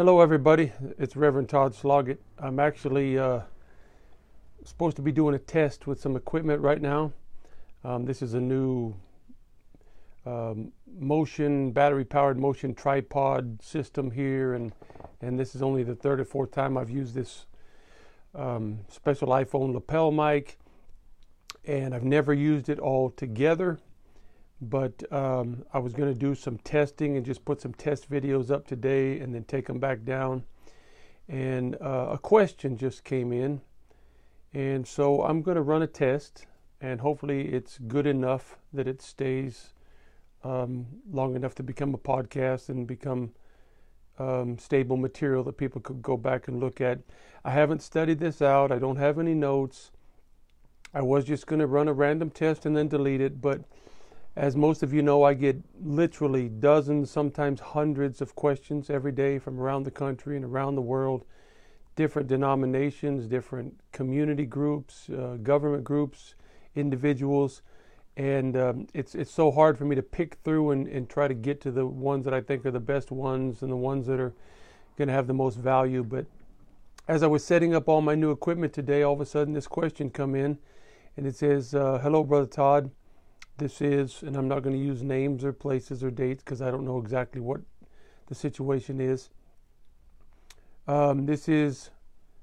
Hello, everybody. It's Reverend Todd Sloggett. I'm actually uh, supposed to be doing a test with some equipment right now. Um, this is a new um, motion, battery powered motion tripod system here, and, and this is only the third or fourth time I've used this um, special iPhone lapel mic, and I've never used it all together but um, I was going to do some testing and just put some test videos up today and then take them back down. And uh, a question just came in, and so I'm going to run a test, and hopefully it's good enough that it stays um, long enough to become a podcast and become um, stable material that people could go back and look at. I haven't studied this out. I don't have any notes. I was just going to run a random test and then delete it, but as most of you know, I get literally dozens, sometimes hundreds of questions every day from around the country and around the world, different denominations, different community groups, uh, government groups, individuals. And um, it's, it's so hard for me to pick through and, and try to get to the ones that I think are the best ones and the ones that are going to have the most value. But as I was setting up all my new equipment today, all of a sudden this question come in, and it says, uh, "Hello, brother Todd this is, and I'm not going to use names or places or dates because I don't know exactly what the situation is. Um, this is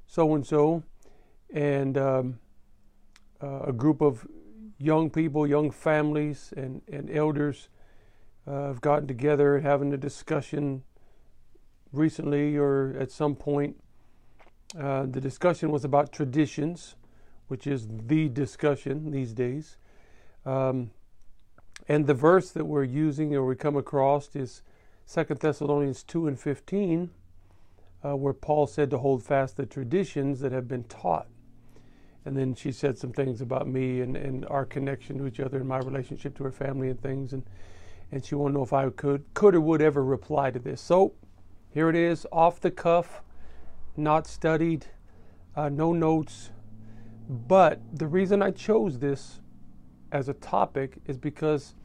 so and so, and um, uh, a group of young people, young families, and, and elders uh, have gotten together having a discussion recently or at some point. Uh, the discussion was about traditions, which is the discussion these days. Um, and the verse that we're using or we come across is Second Thessalonians 2 and 15, uh, where Paul said to hold fast the traditions that have been taught. And then she said some things about me and, and our connection to each other and my relationship to her family and things. And, and she wanted to know if I could, could or would ever reply to this. So here it is, off the cuff, not studied, uh, no notes. But the reason I chose this as a topic is because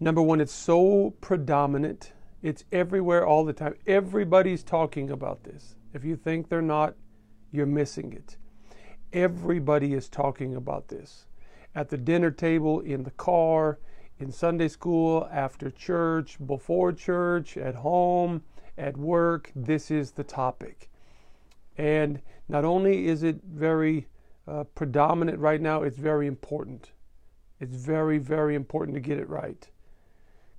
number one, it's so predominant. It's everywhere all the time. Everybody's talking about this. If you think they're not, you're missing it. Everybody is talking about this. At the dinner table, in the car, in Sunday school, after church, before church, at home, at work, this is the topic. And not only is it very uh, predominant right now, it's very important. It's very, very important to get it right.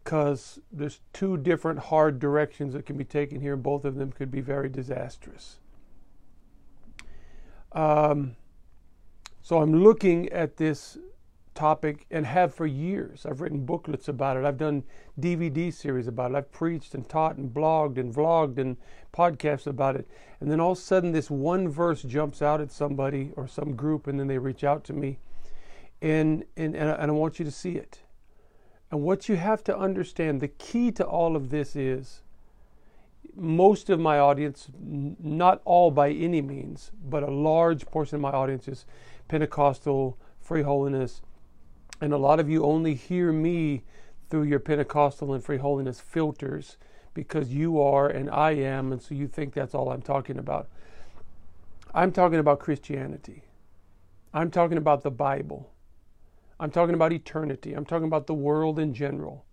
Because there's two different hard directions that can be taken here, and both of them could be very disastrous. Um, so I'm looking at this topic and have for years. I've written booklets about it. I've done DVD series about it. I've preached and taught and blogged and vlogged and podcasts about it. And then all of a sudden, this one verse jumps out at somebody or some group, and then they reach out to me. And, and, and I want you to see it. And what you have to understand the key to all of this is most of my audience, not all by any means, but a large portion of my audience is Pentecostal, Free Holiness, and a lot of you only hear me through your Pentecostal and Free Holiness filters because you are and I am, and so you think that's all I'm talking about. I'm talking about Christianity. I'm talking about the Bible. I'm talking about eternity. I'm talking about the world in general.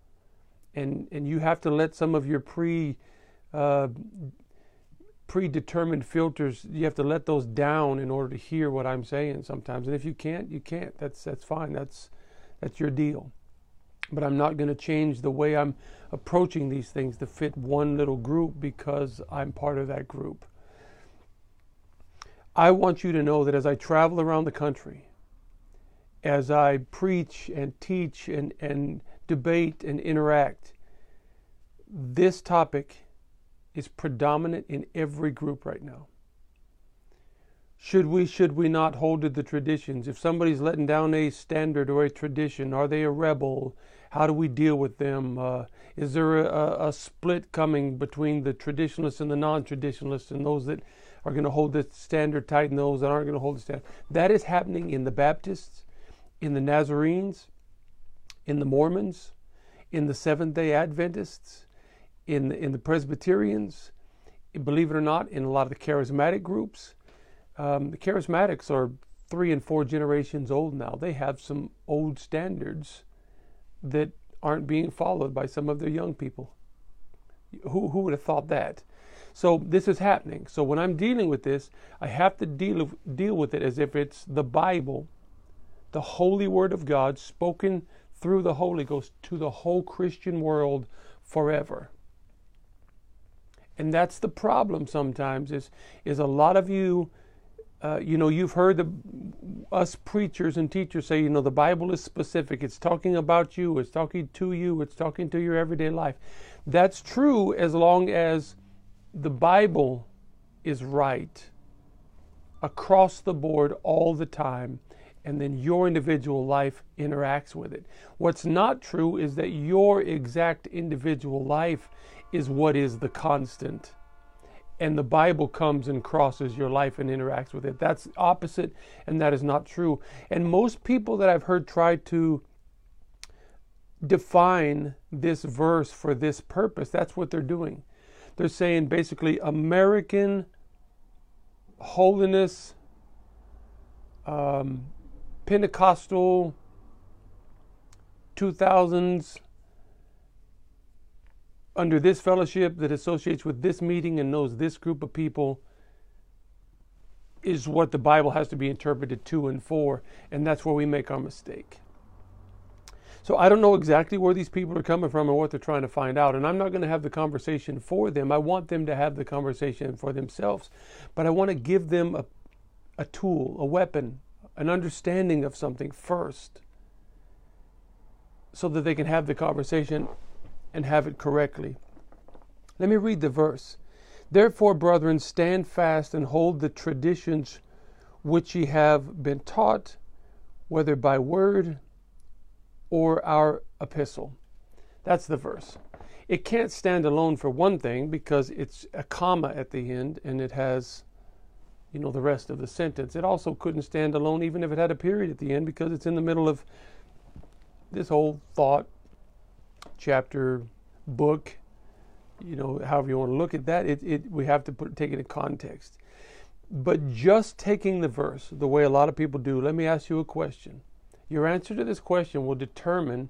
And, and you have to let some of your pre uh, predetermined filters you have to let those down in order to hear what I'm saying sometimes and if you can't you can't that's that's fine that's that's your deal. But I'm not going to change the way I'm approaching these things to fit one little group because I'm part of that group. I want you to know that as I travel around the country, as I preach and teach and, and debate and interact, this topic is predominant in every group right now. Should we, should we not hold to the traditions? If somebody's letting down a standard or a tradition, are they a rebel? How do we deal with them? Uh, is there a, a, split coming between the traditionalists and the non traditionalists and those that are going to hold the standard tight and those that aren't going to hold the standard? That is happening in the Baptists, in the Nazarenes, in the Mormons, in the Seventh day Adventists, in the, in the Presbyterians, believe it or not, in a lot of the charismatic groups. Um, the charismatics are three and four generations old now. They have some old standards that aren't being followed by some of their young people. Who, who would have thought that? So this is happening. So when I'm dealing with this, I have to deal, deal with it as if it's the Bible, the holy word of God spoken through the Holy Ghost to the whole Christian world forever. And that's the problem sometimes is is a lot of you uh, you know, you've heard the, us preachers and teachers say, you know, the Bible is specific. It's talking about you. It's talking to you. It's talking to your everyday life. That's true as long as the Bible is right across the board all the time, and then your individual life interacts with it. What's not true is that your exact individual life is what is the constant. And the Bible comes and crosses your life and interacts with it. That's opposite, and that is not true. And most people that I've heard try to define this verse for this purpose, that's what they're doing. They're saying basically American holiness, um, Pentecostal, 2000s, under this fellowship that associates with this meeting and knows this group of people is what the Bible has to be interpreted to and for, and that's where we make our mistake. So I don't know exactly where these people are coming from or what they're trying to find out, and I'm not going to have the conversation for them. I want them to have the conversation for themselves, but I want to give them a, a tool, a weapon, an understanding of something first so that they can have the conversation and have it correctly. Let me read the verse. Therefore, brethren, stand fast and hold the traditions which ye have been taught, whether by word or our epistle. That's the verse. It can't stand alone for one thing because it's a comma at the end and it has, you know, the rest of the sentence. It also couldn't stand alone even if it had a period at the end because it's in the middle of this whole thought chapter, book, you know, however you want to look at that, it, it we have to put take it in context. But just taking the verse, the way a lot of people do, let me ask you a question. Your answer to this question will determine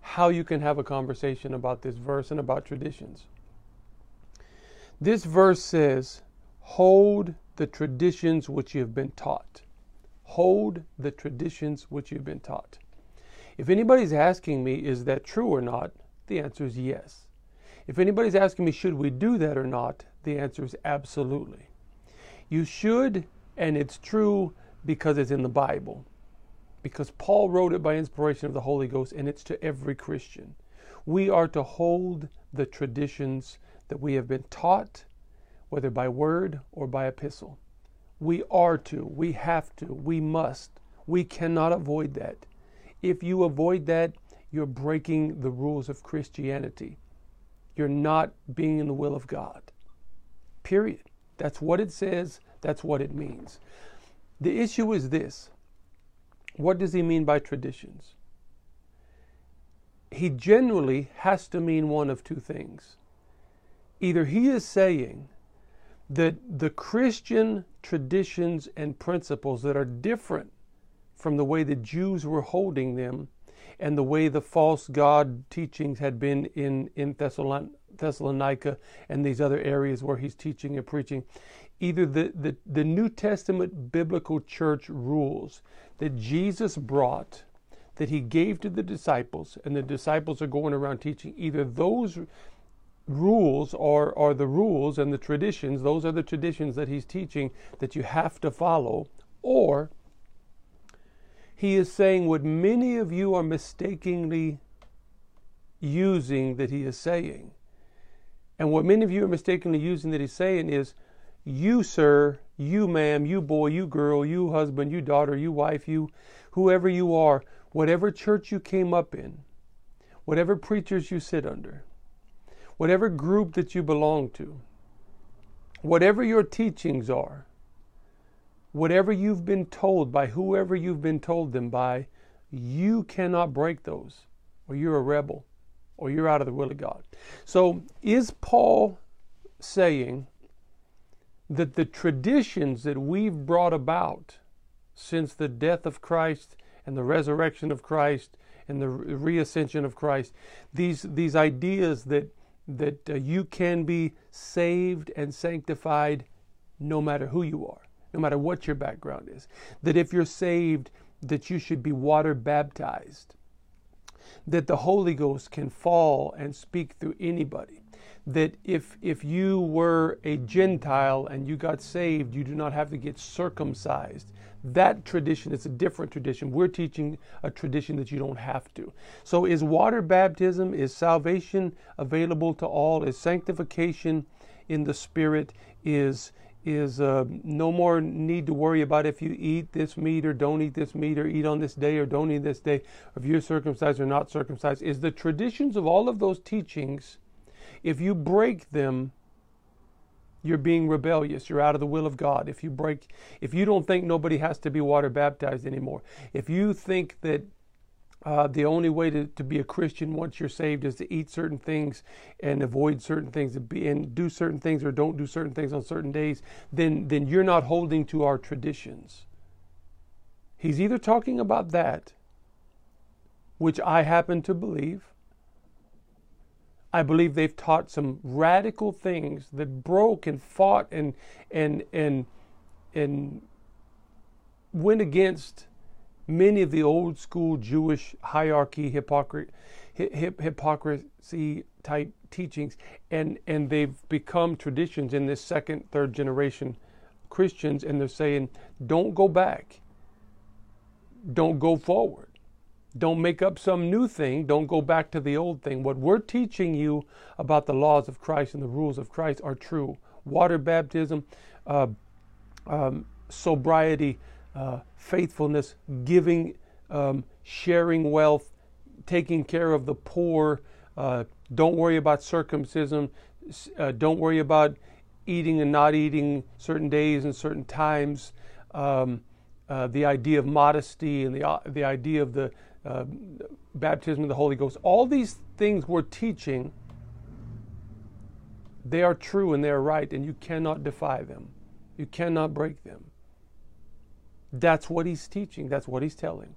how you can have a conversation about this verse and about traditions. This verse says, Hold the traditions which you have been taught. Hold the traditions which you've been taught. If anybody's asking me, is that true or not? The answer is yes. If anybody's asking me, should we do that or not? The answer is absolutely. You should, and it's true because it's in the Bible. Because Paul wrote it by inspiration of the Holy Ghost, and it's to every Christian. We are to hold the traditions that we have been taught, whether by word or by epistle. We are to, we have to, we must. We cannot avoid that. If you avoid that, you're breaking the rules of Christianity. You're not being in the will of God. Period. That's what it says, that's what it means. The issue is this what does he mean by traditions? He generally has to mean one of two things. Either he is saying that the Christian traditions and principles that are different from the way the Jews were holding them and the way the false God teachings had been in, in Thessalon- Thessalonica and these other areas where he's teaching and preaching. Either the, the, the New Testament biblical church rules that Jesus brought, that he gave to the disciples, and the disciples are going around teaching, either those rules are, are the rules and the traditions, those are the traditions that he's teaching that you have to follow, or he is saying what many of you are mistakenly using that he is saying. And what many of you are mistakenly using that he's saying is, you, sir, you, ma'am, you, boy, you, girl, you, husband, you, daughter, you, wife, you, whoever you are, whatever church you came up in, whatever preachers you sit under, whatever group that you belong to, whatever your teachings are, whatever you've been told by whoever you've been told them by, you cannot break those, or you're a rebel, or you're out of the will of God. So, is Paul saying that the traditions that we've brought about since the death of Christ and the resurrection of Christ and the reascension of Christ, these these ideas that that uh, you can be saved and sanctified no matter who you are, no matter what your background is. That if you're saved, that you should be water baptized. That the Holy Ghost can fall and speak through anybody. That if if you were a Gentile and you got saved, you do not have to get circumcised. That tradition is a different tradition. We're teaching a tradition that you don't have to. So is water baptism, is salvation available to all? Is sanctification in the Spirit? Is is uh, no more need to worry about if you eat this meat or don't eat this meat or eat on this day or don't eat this day, if you're circumcised or not circumcised. Is the traditions of all of those teachings, if you break them, you're being rebellious. You're out of the will of God. If you break, if you don't think nobody has to be water baptized anymore, if you think that uh, the only way to, to be a Christian once you're saved is to eat certain things and avoid certain things and, be, and do certain things or don't do certain things on certain days, then, then you're not holding to our traditions. He's either talking about that, which I happen to believe. I believe they've taught some radical things that broke and fought and and and and went against many of the old school Jewish hierarchy, hypocrisy type teachings, and, and they've become traditions in this second, third generation Christians, and they're saying, don't go back, don't go forward. Don't make up some new thing. Don't go back to the old thing. What we're teaching you about the laws of Christ and the rules of Christ are true. Water baptism, uh, um, sobriety, uh, faithfulness, giving, um, sharing wealth, taking care of the poor. Uh, don't worry about circumcision. Uh, don't worry about eating and not eating certain days and certain times. Um, uh, the idea of modesty and the, uh, the idea of the uh, baptism of the Holy Ghost. All these things we're teaching, they are true and they are right, and you cannot defy them. You cannot break them. That's what he's teaching, that's what he's telling.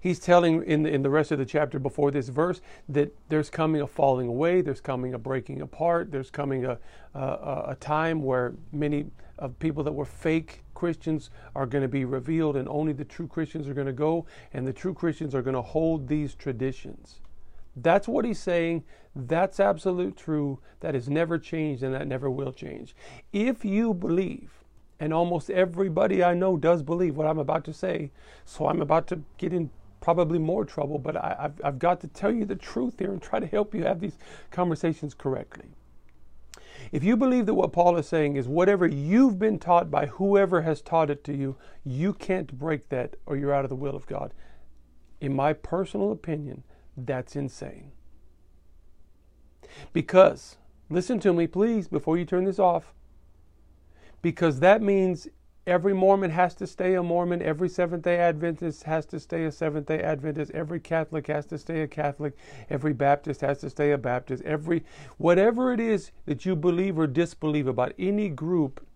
He's telling in the, in the rest of the chapter before this verse that there's coming a falling away, there's coming a breaking apart, there's coming a, a, a time where many of people that were fake Christians are going to be revealed, and only the true Christians are going to go, and the true Christians are going to hold these traditions. That's what he's saying. That's absolute true. That has never changed, and that never will change. If you believe and almost everybody I know does believe what I'm about to say. So I'm about to get in probably more trouble, but I, have I've got to tell you the truth here and try to help you have these conversations correctly. If you believe that what Paul is saying is whatever you've been taught by whoever has taught it to you, you can't break that or you're out of the will of God. In my personal opinion, that's insane. Because, listen to me, please, before you turn this off because that means every Mormon has to stay a Mormon, every Seventh day Adventist has to stay a Seventh day Adventist, every Catholic has to stay a Catholic, every Baptist has to stay a Baptist, every whatever it is that you believe or disbelieve about any group,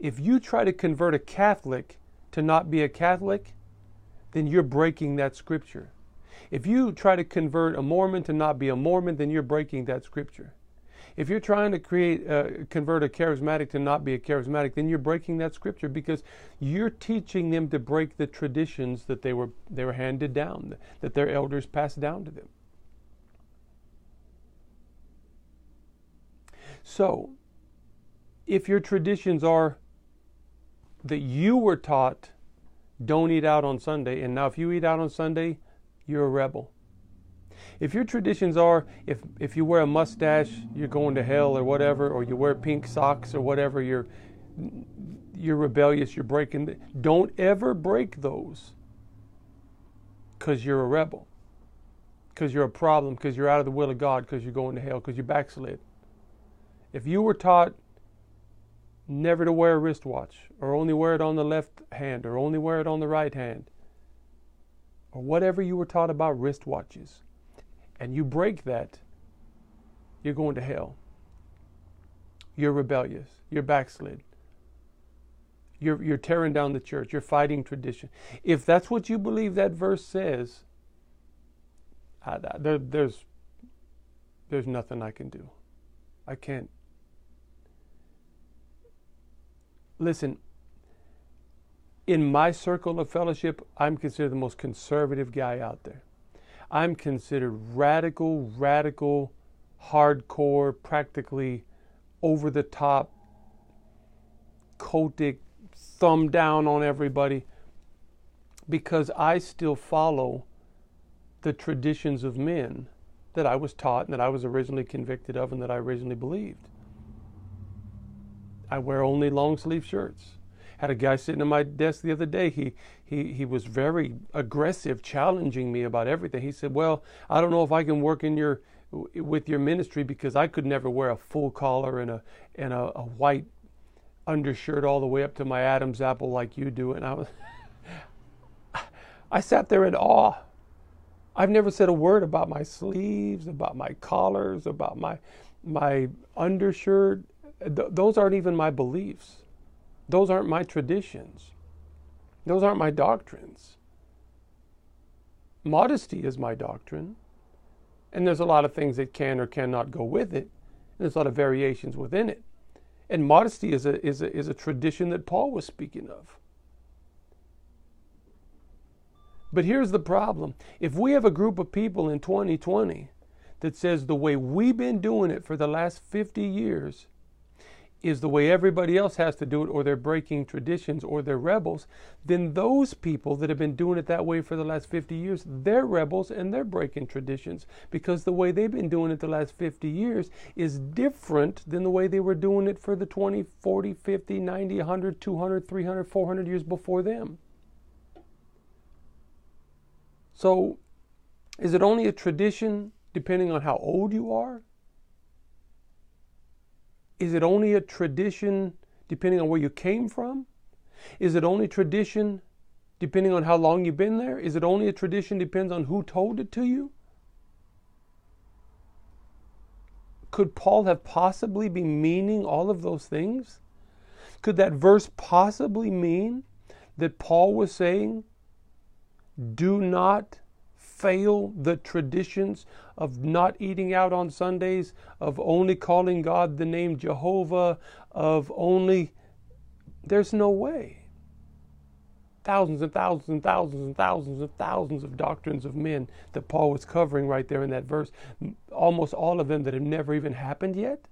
if you try to convert a Catholic to not be a Catholic, then you're breaking that scripture. If you try to convert a Mormon to not be a Mormon, then you're breaking that scripture. If you're trying to create, uh, convert a charismatic to not be a charismatic, then you're breaking that scripture because you're teaching them to break the traditions that they were they were handed down, that their elders passed down to them. So, if your traditions are that you were taught, don't eat out on Sunday, and now if you eat out on Sunday, you're a rebel. If your traditions are if if you wear a mustache, you're going to hell or whatever, or you wear pink socks or whatever, you're you're rebellious, you're breaking. The, Don't ever break those because you're a rebel, because you're a problem, because you're out of the will of God, because you're going to hell, because you backslid. If you were taught never to wear a wristwatch, or only wear it on the left hand, or only wear it on the right hand, or whatever you were taught about wristwatches, and you break that, you're going to hell. you're rebellious, you're backslid. You're, you're tearing down the church. You're fighting tradition. If that's what you believe that verse says, I, there, there's there's nothing I can do. I can't. Listen, in my circle of fellowship, I'm considered the most conservative guy out there. I'm considered radical, radical, hardcore, practically over the top, cultic, thumb down on everybody because I still follow the traditions of men that I was taught and that I was originally convicted of and that I originally believed. I wear only long sleeve shirts. Had a guy sitting at my desk the other day. He he he was very aggressive, challenging me about everything. He said, "Well, I don't know if I can work in your with your ministry because I could never wear a full collar and a and a, a white undershirt all the way up to my Adam's apple like you do." And I was I sat there in awe I've never said a word about my sleeves, about my collars, about my my undershirt. Th- those aren't even my beliefs. Those aren't my traditions. Those aren't my doctrines. Modesty is my doctrine. And there's a lot of things that can or cannot go with it. And There's a lot of variations within it. And modesty is a, is a, is a tradition that Paul was speaking of. But here's the problem if we have a group of people in 2020 that says the way we've been doing it for the last 50 years is the way everybody else has to do it, or they're breaking traditions, or they're rebels, then those people that have been doing it that way for the last 50 years, they're rebels and they're breaking traditions because the way they've been doing it the last 50 years is different than the way they were doing it for the 20, 40, 50, 90, 100, 200, 300, 400 years before them. So, is it only a tradition depending on how old you are? Is it only a tradition depending on where you came from? Is it only tradition depending on how long you've been there? Is it only a tradition depends on who told it to you? Could Paul have possibly been meaning all of those things? Could that verse possibly mean that Paul was saying do not fail the traditions of not eating out on Sundays, of only calling God the name Jehovah, of only. There's no way. Thousands and thousands and thousands and thousands and thousands of doctrines of men that Paul was covering right there in that verse. Almost all of them that have never even happened yet.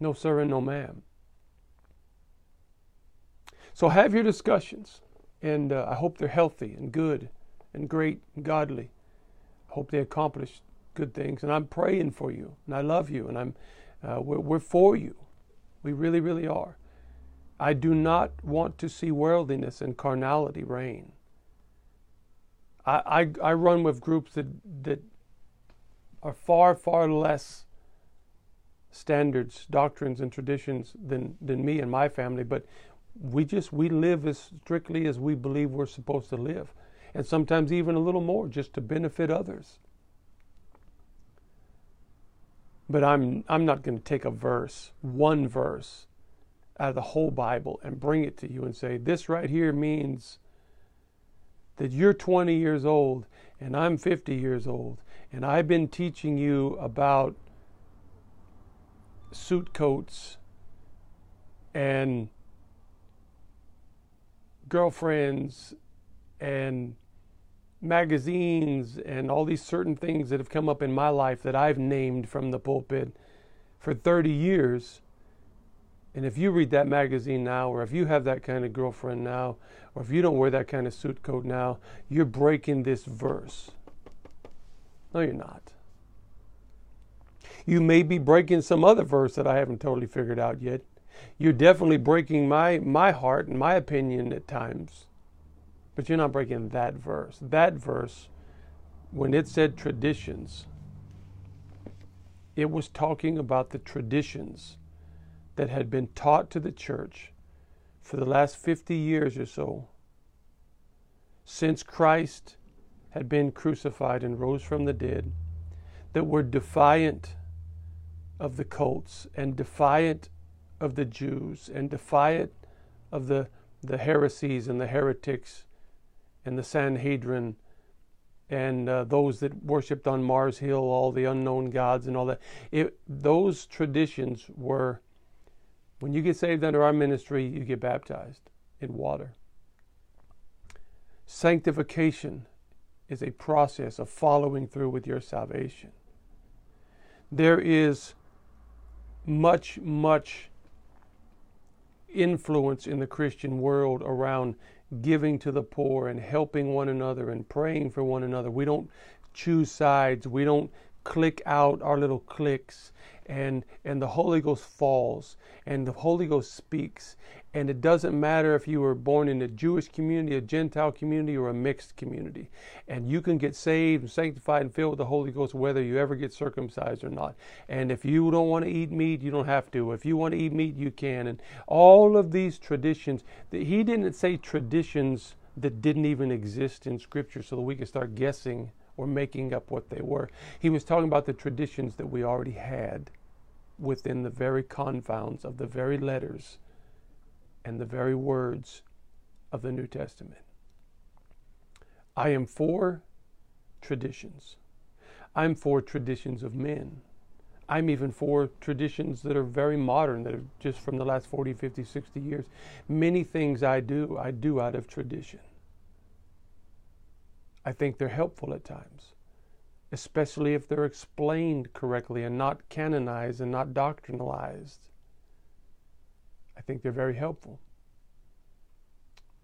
No, sir, and no, ma'am. So have your discussions and uh, I hope they're healthy and good and great and godly. I hope they accomplish good things, and I'm praying for you, and I love you, and I'm uh, we're, we're for you. We really, really are. I do not want to see worldliness and carnality reign. I, I, I run with groups that, that are far, far less standards, doctrines, and traditions than, than me and my family, but we just we live as strictly as we believe we're supposed to live and sometimes even a little more just to benefit others. But i'm i'm not going to take a verse one verse out of the whole bible and bring it to you and say this right here means that you're 20 years old and i'm 50 years old and i've been teaching you about suit coats and girlfriends and magazines and all these certain things that have come up in my life that I've named from the pulpit for 30 years. And if you read that magazine now, or if you have that kind of girlfriend now, or if you don't wear that kind of suit coat now, you're breaking this verse. No, you're not. You may be breaking some other verse that I haven't totally figured out yet you're definitely breaking my my heart and my opinion at times but you're not breaking that verse. That verse when it said traditions it was talking about the traditions that had been taught to the church for the last 50 years or so since Christ had been crucified and rose from the dead that were defiant of the cults and defiant of the Jews and defiant of the, the heresies and the heretics and the Sanhedrin and uh, those that worshipped on Mars Hill, all the unknown gods and all that. It, those traditions were, when you get saved under our ministry, you get baptized in water. Sanctification is a process of following through with your salvation. There is much, much influence in the Christian world around giving to the poor and helping one another and praying for one another. We don't choose sides. We don't click out our little clicks and and the Holy Ghost falls and the Holy Ghost speaks and it doesn't matter if you were born in a Jewish community, a Gentile community, or a mixed community. And you can get saved and sanctified and filled with the Holy Ghost whether you ever get circumcised or not. And if you don't want to eat meat, you don't have to. If you want to eat meat, you can. And all of these traditions, that he didn't say traditions that didn't even exist in Scripture so that we could start guessing or making up what they were. He was talking about the traditions that we already had within the very confounds of the very letters and the very words of the New Testament. I am for traditions. I'm for traditions of men. I'm even for traditions that are very modern, that are just from the last 40, 50, 60 years. Many things I do, I do out of tradition. I think they're helpful at times, especially if they're explained correctly and not canonized and not doctrinalized. I think they're very helpful.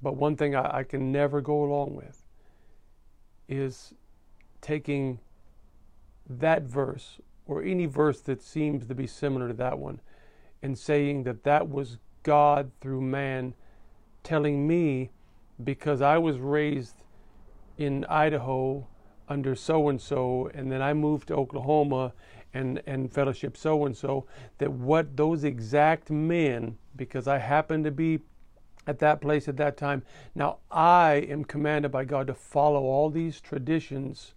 But one thing I, I can never go along with is taking that verse or any verse that seems to be similar to that one and saying that that was God through man telling me because I was raised in Idaho under so and so and then I moved to Oklahoma and, and fellowship so and so, that what those exact men, because I happened to be at that place at that time, now I am commanded by God to follow all these traditions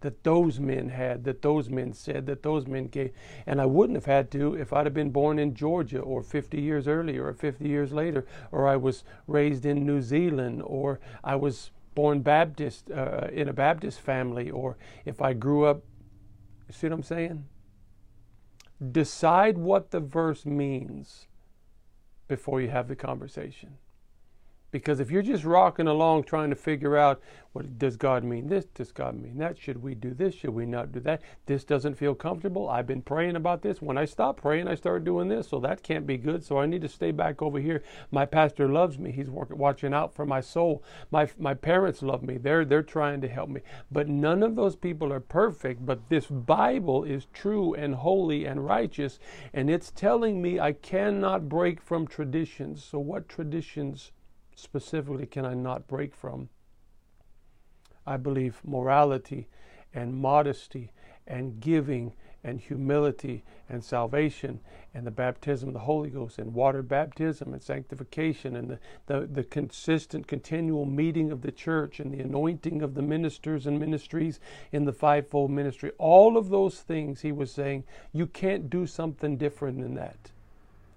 that those men had, that those men said, that those men gave. And I wouldn't have had to if I'd have been born in Georgia or 50 years earlier or 50 years later, or I was raised in New Zealand, or I was born Baptist uh, in a Baptist family, or if I grew up see what I'm saying? Decide what the verse means before you have the conversation. Because if you're just rocking along trying to figure out what does God mean this, does God mean that, should we do this, should we not do that, this doesn't feel comfortable, I've been praying about this. When I stop praying, I start doing this, so that can't be good, so I need to stay back over here. My pastor loves me, he's watching out for my soul. My, my parents love me, they're, they're trying to help me. But none of those people are perfect, but this Bible is true and holy and righteous, and it's telling me I cannot break from traditions. So, what traditions? Specifically can I not break from? I believe morality and modesty and giving and humility and salvation and the baptism of the Holy Ghost and water baptism and sanctification and the, the, the, consistent, continual meeting of the church and the anointing of the ministers and ministries in the fivefold ministry. All of those things, he was saying, you can't do something different than that.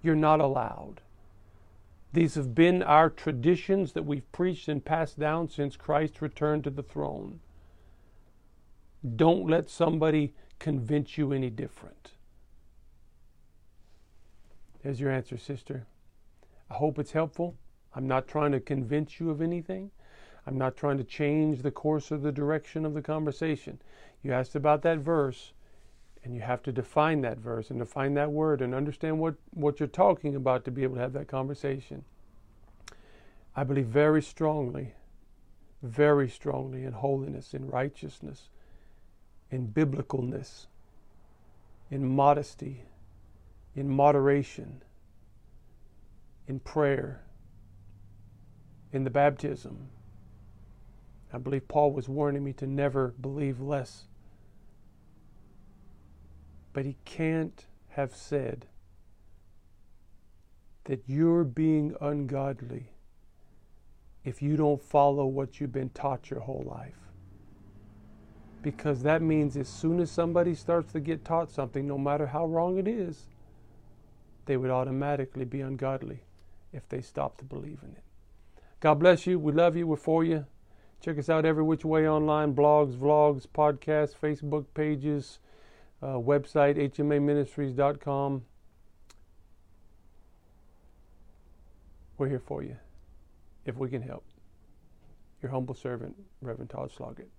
You're not allowed. These have been our traditions that we've preached and passed down since Christ returned to the throne. Don't let somebody convince you any different. There's your answer, sister. I hope it's helpful. I'm not trying to convince you of anything. I'm not trying to change the course or the direction of the conversation. You asked about that verse. And you have to define that verse and define that word and understand what, what you're talking about to be able to have that conversation. I believe very strongly, very strongly in holiness, in righteousness, in biblicalness, in modesty, in moderation, in prayer, in the baptism. I believe Paul was warning me to never believe less but he can't have said that you're being ungodly if you don't follow what you've been taught your whole life. because that means as soon as somebody starts to get taught something, no matter how wrong it is, they would automatically be ungodly if they stop to believe in it. God bless you. We love you. We're for you. Check us out every which way online blogs, vlogs, podcasts, Facebook pages, uh, website, hmaministries.com. We're here for you if we can help. Your humble servant, Reverend Todd Sloggett.